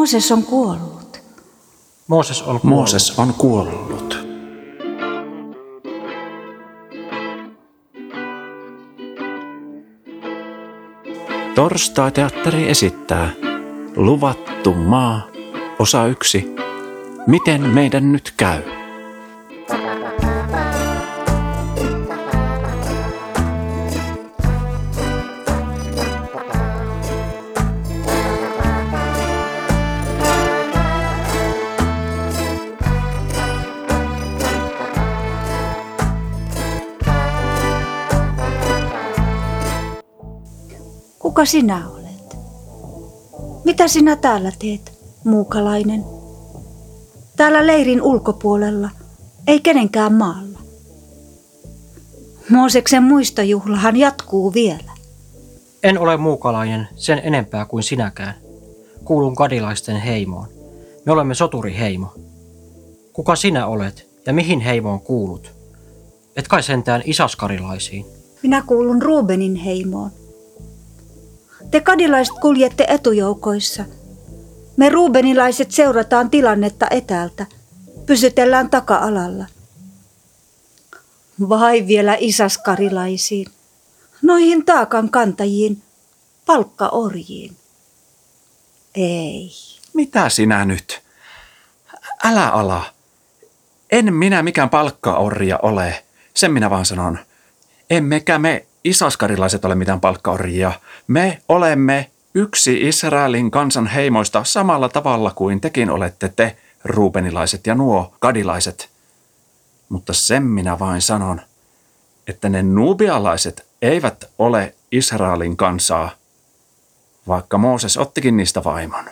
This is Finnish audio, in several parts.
Mooses on kuollut. Mooses on kuollut. Mooses on kuollut. Torstai-teatteri esittää Luvattu maa, osa yksi. Miten meidän nyt käy? Kuka sinä olet? Mitä sinä täällä teet, muukalainen? Täällä leirin ulkopuolella, ei kenenkään maalla. Mooseksen muistojuhlahan jatkuu vielä. En ole muukalainen sen enempää kuin sinäkään. Kuulun kadilaisten heimoon. Me olemme soturiheimo. Kuka sinä olet ja mihin heimoon kuulut? Et kai sentään isaskarilaisiin. Minä kuulun Rubenin heimoon. Te kadilaiset kuljette etujoukoissa. Me ruubenilaiset seurataan tilannetta etäältä. Pysytellään taka-alalla. Vai vielä isaskarilaisiin. Noihin taakan kantajiin, palkkaorjiin. Ei. Mitä sinä nyt? Älä ala. En minä mikään palkkaorja ole. Sen minä vaan sanon. Emmekä me isaskarilaiset ole mitään palkkaorjia. Me olemme yksi Israelin kansan heimoista samalla tavalla kuin tekin olette te, ruubenilaiset ja nuo kadilaiset. Mutta sen minä vain sanon, että ne nubialaiset eivät ole Israelin kansaa, vaikka Mooses ottikin niistä vaimon.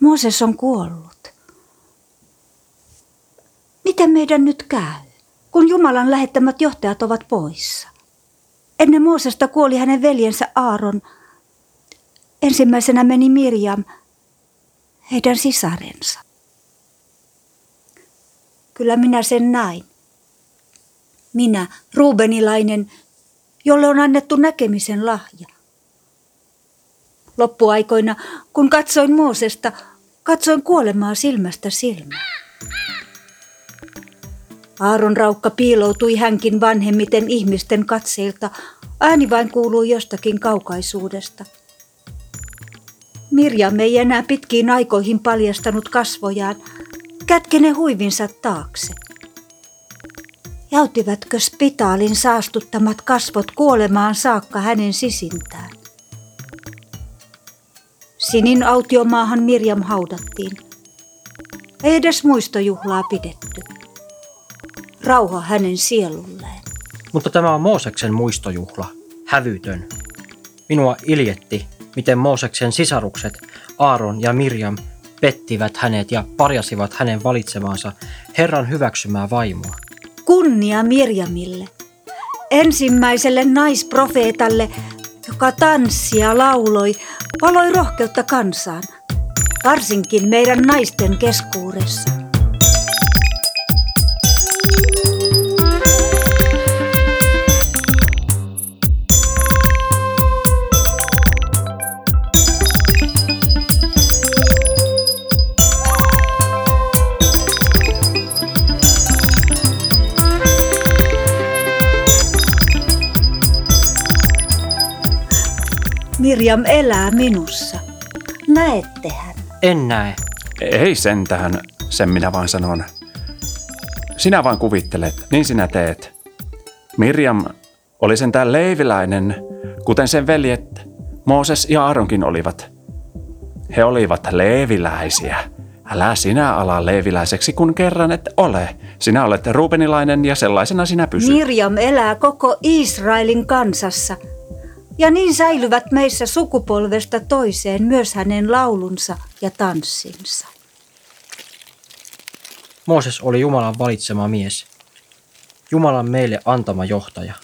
Mooses on kuollut. Miten meidän nyt käy, kun Jumalan lähettämät johtajat ovat poissa? Ennen Moosesta kuoli hänen veljensä Aaron. Ensimmäisenä meni Mirjam, heidän sisarensa. Kyllä minä sen näin. Minä, Rubenilainen, jolle on annettu näkemisen lahja. Loppuaikoina, kun katsoin Moosesta, katsoin kuolemaa silmästä silmään. Aaron raukka piiloutui hänkin vanhemmiten ihmisten katseilta. Ääni vain kuului jostakin kaukaisuudesta. Mirjam ei enää pitkiin aikoihin paljastanut kasvojaan. Kätkene huivinsa taakse. Jäytivätkö spitaalin saastuttamat kasvot kuolemaan saakka hänen sisintään? Sinin autiomaahan Mirjam haudattiin. Ei edes muistojuhlaa pidetty. Rauha hänen sielulleen. Mutta tämä on Mooseksen muistojuhla, hävytön. Minua iljetti, miten Mooseksen sisarukset Aaron ja Mirjam pettivät hänet ja parjasivat hänen valitsemaansa Herran hyväksymää vaimoa. Kunnia Mirjamille, ensimmäiselle naisprofeetalle, joka tanssi ja lauloi, valoi rohkeutta kansaan, varsinkin meidän naisten keskuudessa. Mirjam elää minussa. Näettehän. En näe. Ei sentään, sen minä vaan sanon. Sinä vain kuvittelet, niin sinä teet. Mirjam oli sentään leiviläinen, kuten sen veljet Mooses ja Aaronkin olivat. He olivat leeviläisiä. Älä sinä ala leeviläiseksi, kun kerran et ole. Sinä olet ruubenilainen ja sellaisena sinä pysyt. Mirjam elää koko Israelin kansassa. Ja niin säilyvät meissä sukupolvesta toiseen myös hänen laulunsa ja tanssinsa. Mooses oli Jumalan valitsema mies. Jumalan meille antama johtaja.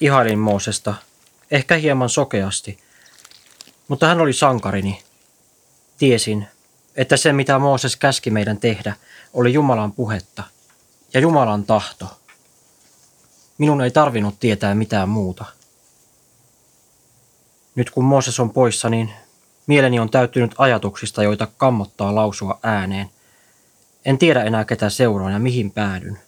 Ihailin Moosesta, ehkä hieman sokeasti, mutta hän oli sankarini. Tiesin, että se mitä Mooses käski meidän tehdä oli Jumalan puhetta ja Jumalan tahto. Minun ei tarvinnut tietää mitään muuta. Nyt kun Mooses on poissa, niin Mieleni on täyttynyt ajatuksista, joita kammottaa lausua ääneen. En tiedä enää ketä seuraan ja mihin päädyn.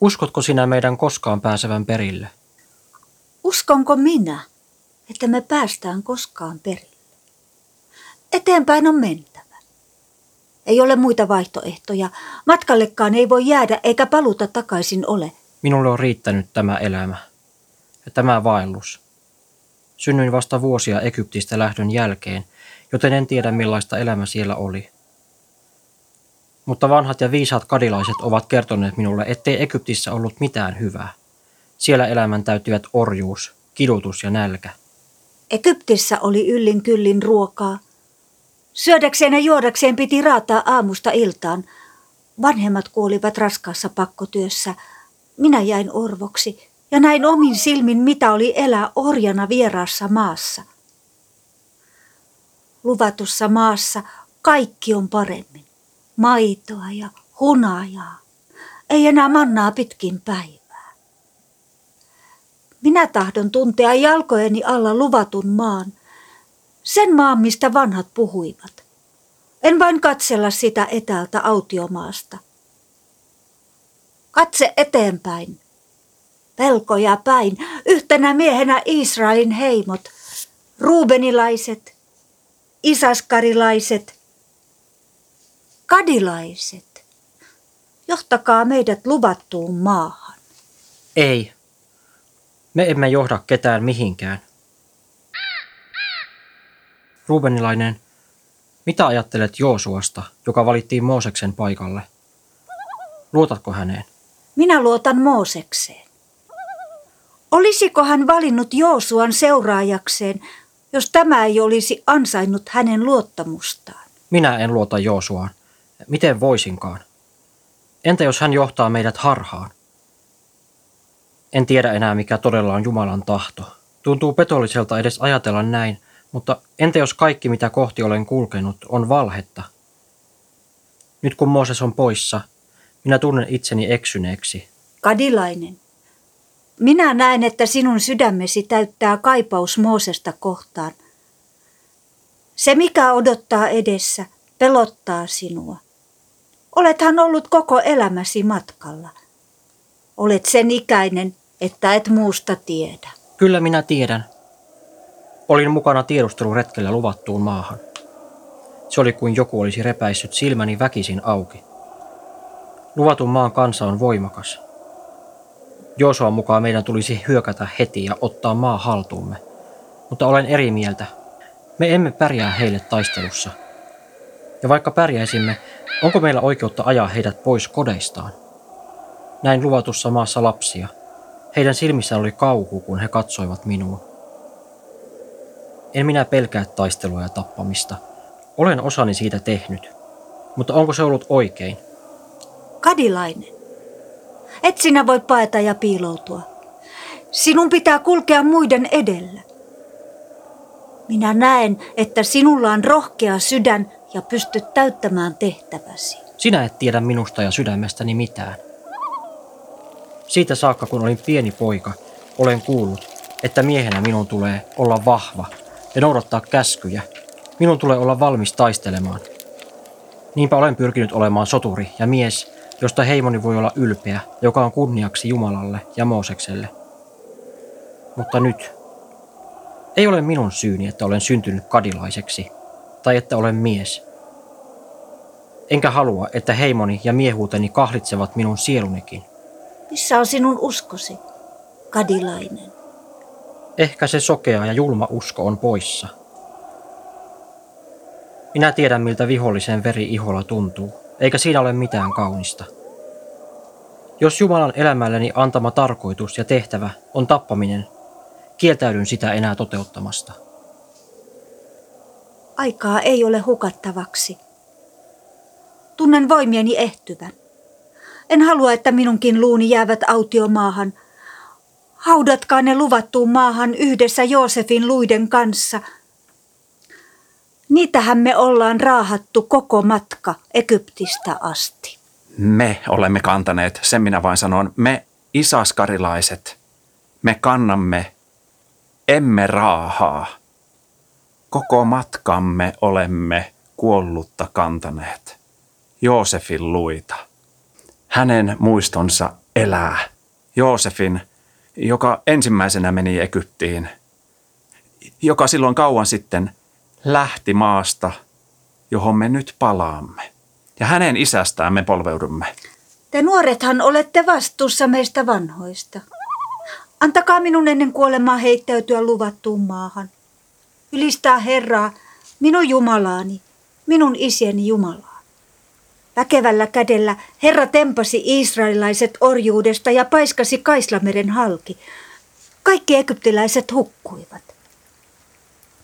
Uskotko sinä meidän koskaan pääsevän perille? Uskonko minä, että me päästään koskaan perille? Eteenpäin on mentävä. Ei ole muita vaihtoehtoja. Matkallekaan ei voi jäädä eikä paluta takaisin ole. Minulle on riittänyt tämä elämä ja tämä vaellus. Synnyin vasta vuosia Egyptistä lähdön jälkeen, joten en tiedä millaista elämä siellä oli. Mutta vanhat ja viisaat kadilaiset ovat kertoneet minulle, ettei Egyptissä ollut mitään hyvää. Siellä elämän täyttivät orjuus, kidutus ja nälkä. Egyptissä oli yllin kyllin ruokaa. Syödäkseen ja juodakseen piti raataa aamusta iltaan. Vanhemmat kuolivat raskaassa pakkotyössä. Minä jäin orvoksi ja näin omin silmin, mitä oli elää orjana vieraassa maassa. Luvatussa maassa kaikki on paremmin. Maitoa ja hunajaa. Ei enää mannaa pitkin päivää. Minä tahdon tuntea jalkojeni alla luvatun maan. Sen maan, mistä vanhat puhuivat. En vain katsella sitä etäältä autiomaasta. Katse eteenpäin pelkoja päin, yhtenä miehenä Israelin heimot, ruubenilaiset, isaskarilaiset, kadilaiset. Johtakaa meidät luvattuun maahan. Ei. Me emme johda ketään mihinkään. Ruubenilainen, mitä ajattelet Joosuasta, joka valittiin Mooseksen paikalle? Luotatko häneen? Minä luotan Moosekseen. Olisiko hän valinnut Joosuan seuraajakseen, jos tämä ei olisi ansainnut hänen luottamustaan? Minä en luota Joosuaan. Miten voisinkaan? Entä jos hän johtaa meidät harhaan? En tiedä enää, mikä todella on Jumalan tahto. Tuntuu petolliselta edes ajatella näin, mutta entä jos kaikki, mitä kohti olen kulkenut, on valhetta? Nyt kun Mooses on poissa, minä tunnen itseni eksyneeksi. Kadilainen, minä näen, että sinun sydämesi täyttää kaipaus Moosesta kohtaan. Se, mikä odottaa edessä, pelottaa sinua. Olethan ollut koko elämäsi matkalla. Olet sen ikäinen, että et muusta tiedä. Kyllä minä tiedän. Olin mukana tiedusteluretkellä luvattuun maahan. Se oli kuin joku olisi repäissyt silmäni väkisin auki. Luvatun maan kansa on voimakas. Joosuan mukaan meidän tulisi hyökätä heti ja ottaa maa haltuumme. Mutta olen eri mieltä. Me emme pärjää heille taistelussa. Ja vaikka pärjäisimme, onko meillä oikeutta ajaa heidät pois kodeistaan? Näin luvatussa maassa lapsia. Heidän silmissään oli kauhu, kun he katsoivat minuun. En minä pelkää taistelua ja tappamista. Olen osani siitä tehnyt. Mutta onko se ollut oikein? Kadilainen. Et sinä voi paeta ja piiloutua. Sinun pitää kulkea muiden edellä. Minä näen, että sinulla on rohkea sydän ja pystyt täyttämään tehtäväsi. Sinä et tiedä minusta ja sydämestäni mitään. Siitä saakka, kun olin pieni poika, olen kuullut, että miehenä minun tulee olla vahva ja noudattaa käskyjä. Minun tulee olla valmis taistelemaan. Niinpä olen pyrkinyt olemaan soturi ja mies, josta heimoni voi olla ylpeä, joka on kunniaksi Jumalalle ja Moosekselle. Mutta nyt ei ole minun syyni, että olen syntynyt kadilaiseksi tai että olen mies. Enkä halua, että heimoni ja miehuuteni kahlitsevat minun sielunikin. Missä on sinun uskosi, kadilainen? Ehkä se sokea ja julma usko on poissa. Minä tiedän, miltä vihollisen veri iholla tuntuu eikä siinä ole mitään kaunista. Jos Jumalan elämälleni antama tarkoitus ja tehtävä on tappaminen, kieltäydyn sitä enää toteuttamasta. Aikaa ei ole hukattavaksi. Tunnen voimieni ehtyvän. En halua, että minunkin luuni jäävät autiomaahan. Haudatkaa ne luvattuun maahan yhdessä Joosefin luiden kanssa – Niitähän me ollaan raahattu koko matka Egyptistä asti. Me olemme kantaneet, sen minä vain sanon, me isaskarilaiset, me kannamme, emme raahaa. koko matkamme olemme kuollutta kantaneet. Joosefin luita. Hänen muistonsa elää. Joosefin, joka ensimmäisenä meni Egyptiin, joka silloin kauan sitten lähti maasta, johon me nyt palaamme. Ja hänen isästään me polveudumme. Te nuorethan olette vastuussa meistä vanhoista. Antakaa minun ennen kuolemaa heittäytyä luvattuun maahan. Ylistää Herraa, minun Jumalaani, minun isieni Jumalaa. Väkevällä kädellä Herra tempasi israelilaiset orjuudesta ja paiskasi Kaislameren halki. Kaikki egyptiläiset hukkuivat.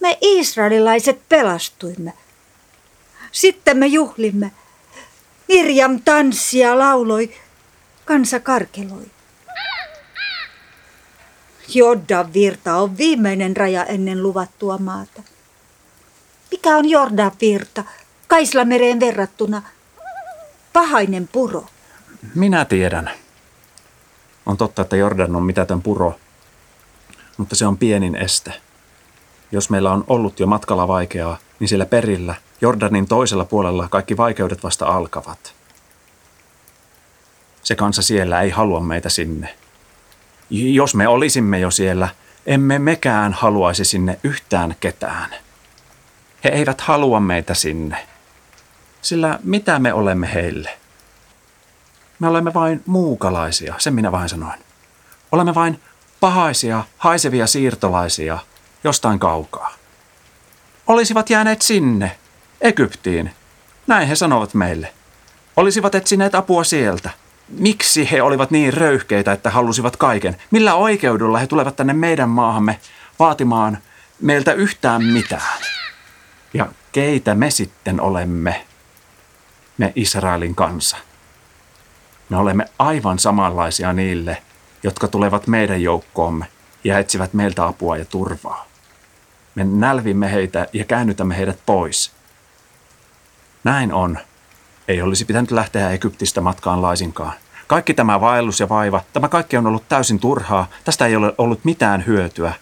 Me israelilaiset pelastuimme. Sitten me juhlimme. Mirjam tanssia lauloi, kansa karkeloi. Jordan virta on viimeinen raja ennen luvattua maata. Mikä on Jordan virta Kaislamereen verrattuna? Pahainen puro. Minä tiedän. On totta, että Jordan on mitätön puro, mutta se on pienin este. Jos meillä on ollut jo matkalla vaikeaa, niin siellä perillä, Jordanin toisella puolella, kaikki vaikeudet vasta alkavat. Se kansa siellä ei halua meitä sinne. Jos me olisimme jo siellä, emme mekään haluaisi sinne yhtään ketään. He eivät halua meitä sinne. Sillä mitä me olemme heille? Me olemme vain muukalaisia, sen minä vain sanoin. Olemme vain pahaisia, haisevia siirtolaisia jostain kaukaa. Olisivat jääneet sinne, Egyptiin. Näin he sanovat meille. Olisivat etsineet apua sieltä. Miksi he olivat niin röyhkeitä, että halusivat kaiken? Millä oikeudella he tulevat tänne meidän maahamme vaatimaan meiltä yhtään mitään? Ja keitä me sitten olemme, me Israelin kansa? Me olemme aivan samanlaisia niille, jotka tulevat meidän joukkoomme ja etsivät meiltä apua ja turvaa. Me nälvimme heitä ja käännytämme heidät pois. Näin on. Ei olisi pitänyt lähteä Egyptistä matkaan laisinkaan. Kaikki tämä vaellus ja vaiva, tämä kaikki on ollut täysin turhaa. Tästä ei ole ollut mitään hyötyä.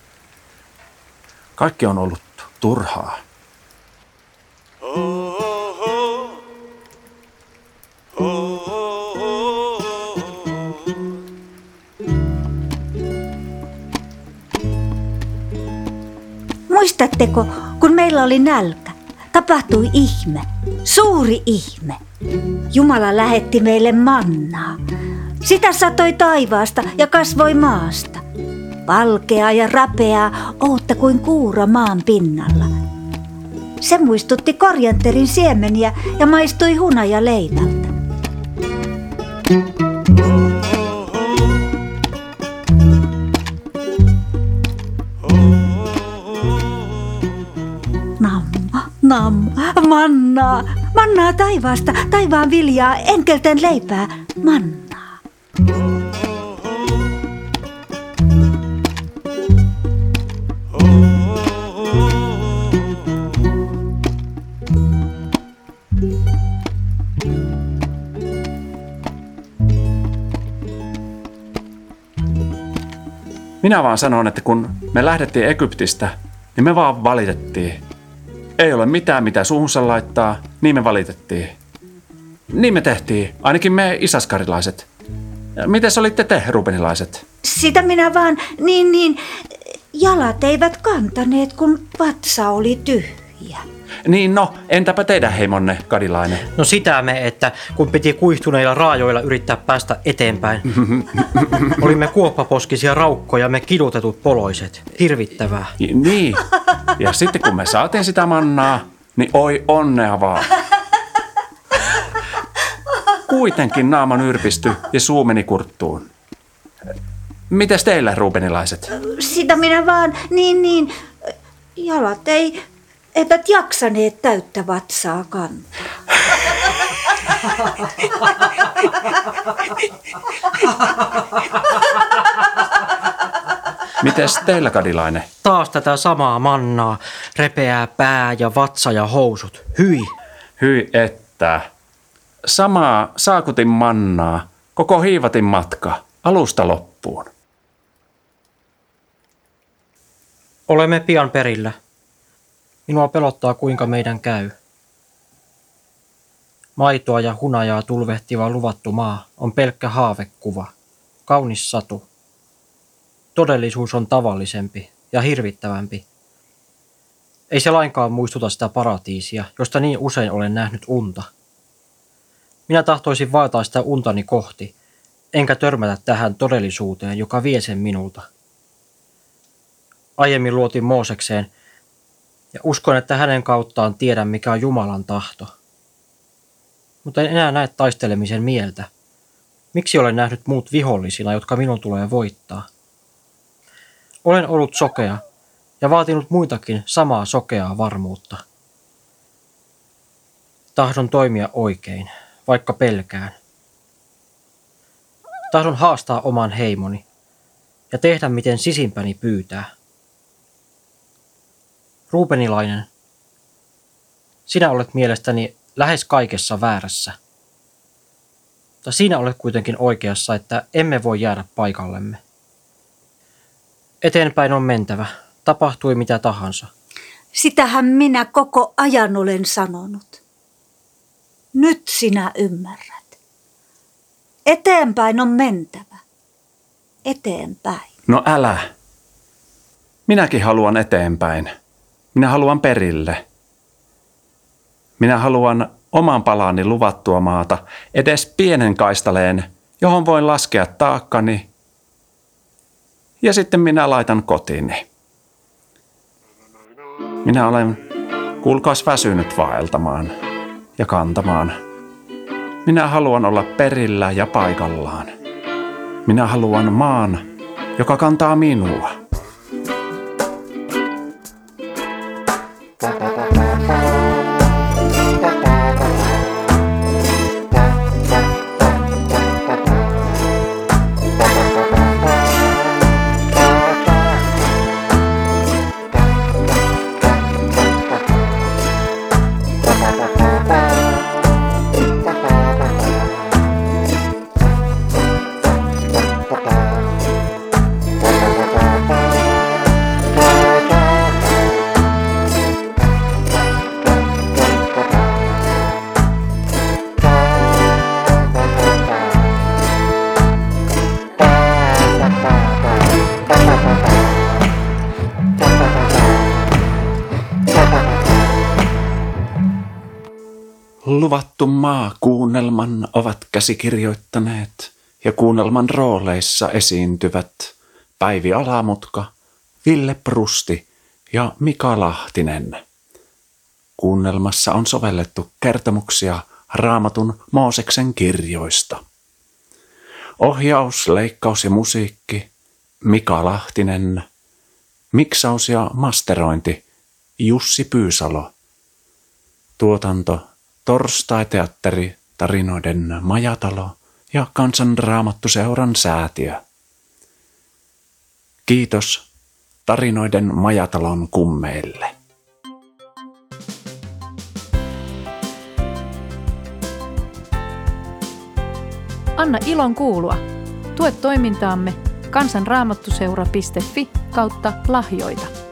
Kaikki on ollut turhaa. Muistatteko, kun meillä oli nälkä? Tapahtui ihme, suuri ihme. Jumala lähetti meille mannaa. Sitä satoi taivaasta ja kasvoi maasta. Valkea ja rapeaa, ootta kuin kuura maan pinnalla. Se muistutti korjanterin siemeniä ja maistui hunaja leivältä. Mannaa, mannaa taivaasta, taivaan viljaa, enkelten leipää, mannaa. Minä vaan sanon, että kun me lähdettiin Egyptistä, niin me vaan valitettiin. Ei ole mitään, mitä suuhunsa laittaa, niin me valitettiin. Niin me tehtiin, ainakin me isaskarilaiset. Mites olitte te, rubenilaiset? Sitä minä vaan, niin niin, jalat eivät kantaneet, kun vatsa oli tyhjä. Niin no, entäpä teidän heimonne, kadilainen? No sitä me, että kun piti kuihtuneilla raajoilla yrittää päästä eteenpäin. Olimme kuoppaposkisia raukkoja, me kidutetut poloiset. Hirvittävää. Niin, ja sitten kun me saatiin sitä mannaa, niin oi onnea vaan. Kuitenkin naama nyrpisty ja suu meni kurttuun. Mites teillä, rubenilaiset? Sitä minä vaan, niin niin, jalat ei, eivät jaksaneet täyttä vatsaa kantaa. Mites teillä, kadilainen? Taas tätä samaa mannaa, repeää pää ja vatsa ja housut. Hyi. Hyi että. Samaa saakutin mannaa, koko hiivatin matka, alusta loppuun. Olemme pian perillä. Minua pelottaa kuinka meidän käy. Maitoa ja hunajaa tulvehtiva luvattu maa on pelkkä haavekuva, kaunis satu. Todellisuus on tavallisempi ja hirvittävämpi. Ei se lainkaan muistuta sitä paratiisia, josta niin usein olen nähnyt unta. Minä tahtoisin vaataa sitä untani kohti, enkä törmätä tähän todellisuuteen, joka vie sen minulta. Aiemmin luotin Moosekseen ja uskon, että hänen kauttaan tiedän, mikä on Jumalan tahto. Mutta en enää näe taistelemisen mieltä. Miksi olen nähnyt muut vihollisina, jotka minun tulee voittaa? Olen ollut sokea ja vaatinut muitakin samaa sokeaa varmuutta. Tahdon toimia oikein, vaikka pelkään. Tahdon haastaa oman heimoni ja tehdä miten sisimpäni pyytää. Ruupenilainen, sinä olet mielestäni lähes kaikessa väärässä. Mutta siinä olet kuitenkin oikeassa, että emme voi jäädä paikallemme. Eteenpäin on mentävä, tapahtui mitä tahansa. Sitähän minä koko ajan olen sanonut. Nyt sinä ymmärrät. Eteenpäin on mentävä. Eteenpäin. No älä. Minäkin haluan eteenpäin. Minä haluan perille. Minä haluan oman palani luvattua maata, edes pienen kaistaleen, johon voin laskea taakkani. Ja sitten minä laitan kotiini. Minä olen kuulkaas väsynyt vaeltamaan ja kantamaan. Minä haluan olla perillä ja paikallaan. Minä haluan maan, joka kantaa minua. Luvattu maa kuunnelman ovat käsikirjoittaneet ja kuunnelman rooleissa esiintyvät Päivi Alamutka, Ville Prusti ja Mika Lahtinen. Kuunnelmassa on sovellettu kertomuksia Raamatun Mooseksen kirjoista. Ohjaus, leikkaus ja musiikki Mika Lahtinen. Miksaus ja masterointi Jussi Pyysalo. Tuotanto Torstai-teatteri, tarinoiden majatalo ja kansanraamattuseuran säätiö. Kiitos tarinoiden majatalon kummeille. Anna ilon kuulua. Tue toimintaamme kansanraamattuseura.fi kautta lahjoita.